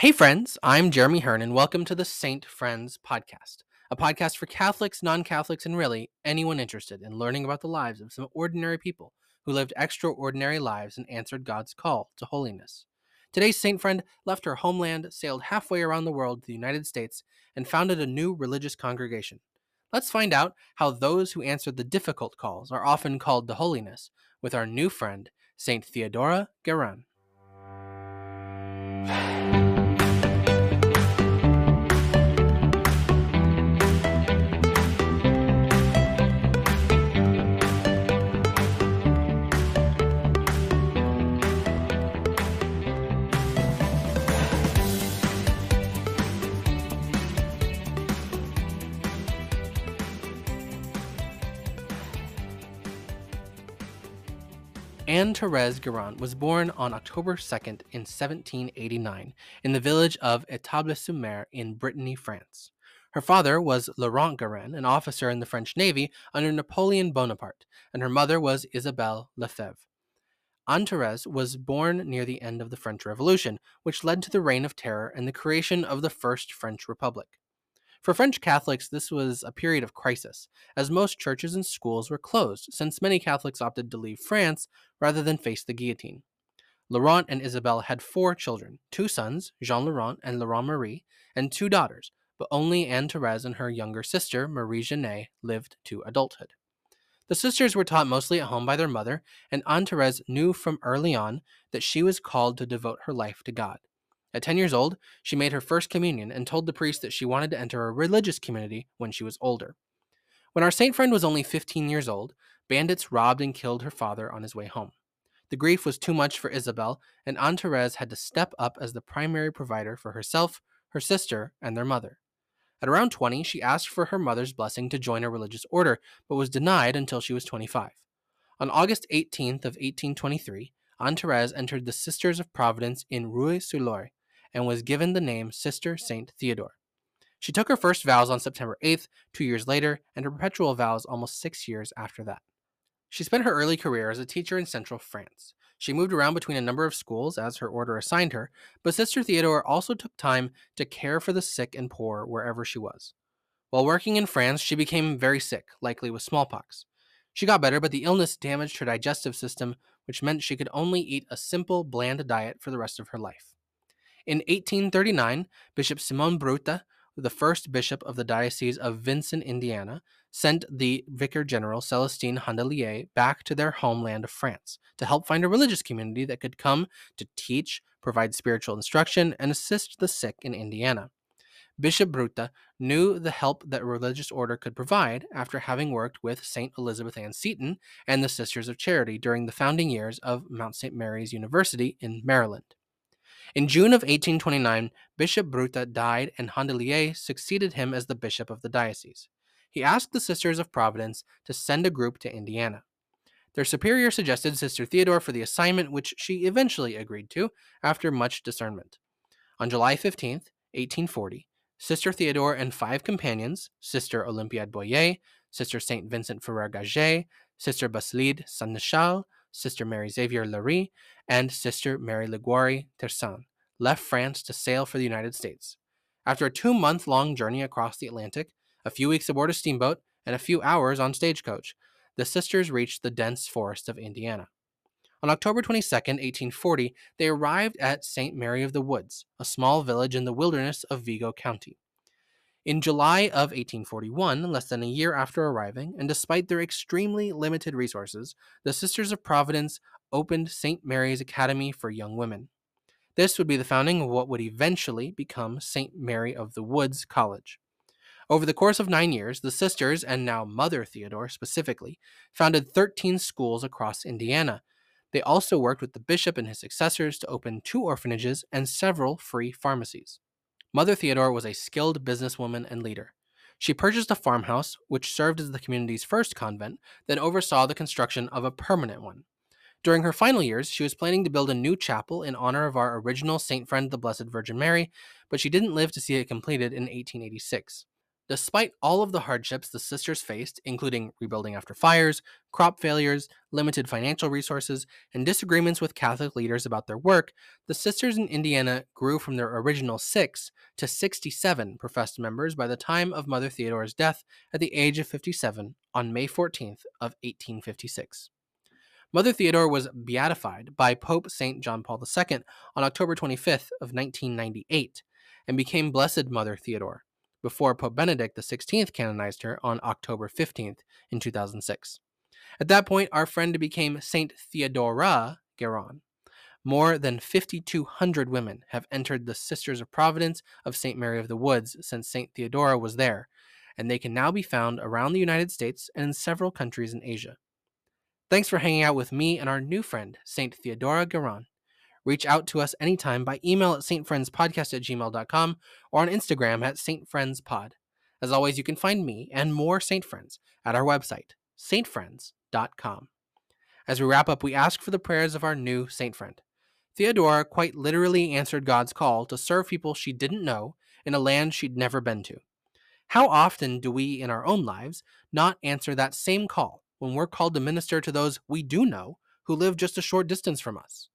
Hey, friends, I'm Jeremy Hearn, and welcome to the Saint Friends podcast, a podcast for Catholics, non Catholics, and really anyone interested in learning about the lives of some ordinary people who lived extraordinary lives and answered God's call to holiness. Today's Saint Friend left her homeland, sailed halfway around the world to the United States, and founded a new religious congregation. Let's find out how those who answered the difficult calls are often called to holiness with our new friend, Saint Theodora Guerin. Anne Therese Guerin was born on October 2nd in 1789 in the village of Etables-sur-Mer in Brittany, France. Her father was Laurent Guerin, an officer in the French Navy under Napoleon Bonaparte, and her mother was Isabelle Lefebvre. Anne Therese was born near the end of the French Revolution, which led to the Reign of Terror and the creation of the First French Republic. For French Catholics, this was a period of crisis, as most churches and schools were closed, since many Catholics opted to leave France rather than face the guillotine. Laurent and Isabelle had four children two sons, Jean Laurent and Laurent Marie, and two daughters, but only Anne Therese and her younger sister, Marie Genet, lived to adulthood. The sisters were taught mostly at home by their mother, and Anne Therese knew from early on that she was called to devote her life to God. At 10 years old, she made her first communion and told the priest that she wanted to enter a religious community when she was older. When our saint friend was only 15 years old, bandits robbed and killed her father on his way home. The grief was too much for Isabelle, and Anne Therese had to step up as the primary provider for herself, her sister, and their mother. At around 20, she asked for her mother's blessing to join a religious order, but was denied until she was 25. On August 18th of 1823, Anne Therese entered the Sisters of Providence in Ruillé-sur-Loir, and was given the name Sister Saint Theodore. She took her first vows on September 8th, two years later, and her perpetual vows almost six years after that. She spent her early career as a teacher in central France. She moved around between a number of schools as her order assigned her, but Sister Theodore also took time to care for the sick and poor wherever she was. While working in France, she became very sick, likely with smallpox. She got better, but the illness damaged her digestive system, which meant she could only eat a simple, bland diet for the rest of her life. In 1839, Bishop Simon Bruté, the first bishop of the Diocese of Vincennes, Indiana, sent the Vicar General Celestin Hailandière back to their homeland of France to help find a religious community that could come to teach, provide spiritual instruction, and assist the sick in Indiana. Bishop Bruta knew the help that religious order could provide after having worked with St. Elizabeth Ann Seton and the Sisters of Charity during the founding years of Mount St. Mary's University in Maryland. In June of 1829, Bishop Bruté died and Hailandière succeeded him as the bishop of the diocese. He asked the Sisters of Providence to send a group to Indiana. Their superior suggested Sister Theodore for the assignment, which she eventually agreed to after much discernment. On July 15, 1840, Sister Theodore and five companions, Sister Olympiade Boyer, Sister St. Vincent Ferrer Gaget, Sister Basilide Sénéchal, Sister Mary Xavier Lerée, and Sister Mary Liguori Tiercin, left France to sail for the United States. After a two month long journey across the Atlantic, a few weeks aboard a steamboat, and a few hours on stagecoach, the sisters reached the dense forest of Indiana. On October 22, 1840, they arrived at St. Mary of the Woods, a small village in the wilderness of Vigo County. In July of 1841, less than a year after arriving, and despite their extremely limited resources, the Sisters of Providence opened St. Mary's Academy for Young Women. This would be the founding of what would eventually become St. Mary of the Woods College. Over the course of nine years, the sisters, and now Mother Theodore specifically, founded 13 schools across Indiana. They also worked with the bishop and his successors to open two orphanages and several free pharmacies. Mother Theodore was a skilled businesswoman and leader. She purchased a farmhouse, which served as the community's first convent, then oversaw the construction of a permanent one. During her final years, she was planning to build a new chapel in honor of our original saint friend, the Blessed Virgin Mary, but she didn't live to see it completed in 1886. Despite all of the hardships the sisters faced, including rebuilding after fires, crop failures, limited financial resources, and disagreements with Catholic leaders about their work, the sisters in Indiana grew from their original six to 67 professed members by the time of Mother Theodore's death at the age of 57 on May 14th of 1856. Mother Theodore was beatified by Pope St. John Paul II on October 25th of 1998 and became Blessed Mother Theodore before Pope Benedict XVI canonized her on October 15th in 2006. At that point, our friend became Saint Theodora Guerin. More than 5,200 women have entered the Sisters of Providence of St. Mary of the Woods since St. Theodora was there, and they can now be found around the United States and in several countries in Asia. Thanks for hanging out with me and our new friend, St. Theodora Guerin. Reach out to us anytime by email at stfriendspodcast at gmail.com or on Instagram at stfriendspod. As always, you can find me and more Saint Friends at our website, stfriends.com. As we wrap up, we ask for the prayers of our new Saint Friend. Theodora quite literally answered God's call to serve people she didn't know in a land she'd never been to. How often do we in our own lives not answer that same call when we're called to minister to those we do know who live just a short distance from us?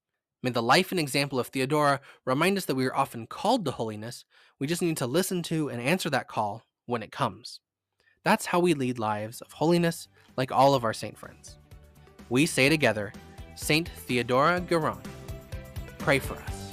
May the life and example of Theodora remind us that we are often called to holiness. We just need to listen to and answer that call when it comes. That's how we lead lives of holiness, like all of our saint friends. We say together, Saint Theodora Guerin, pray for us.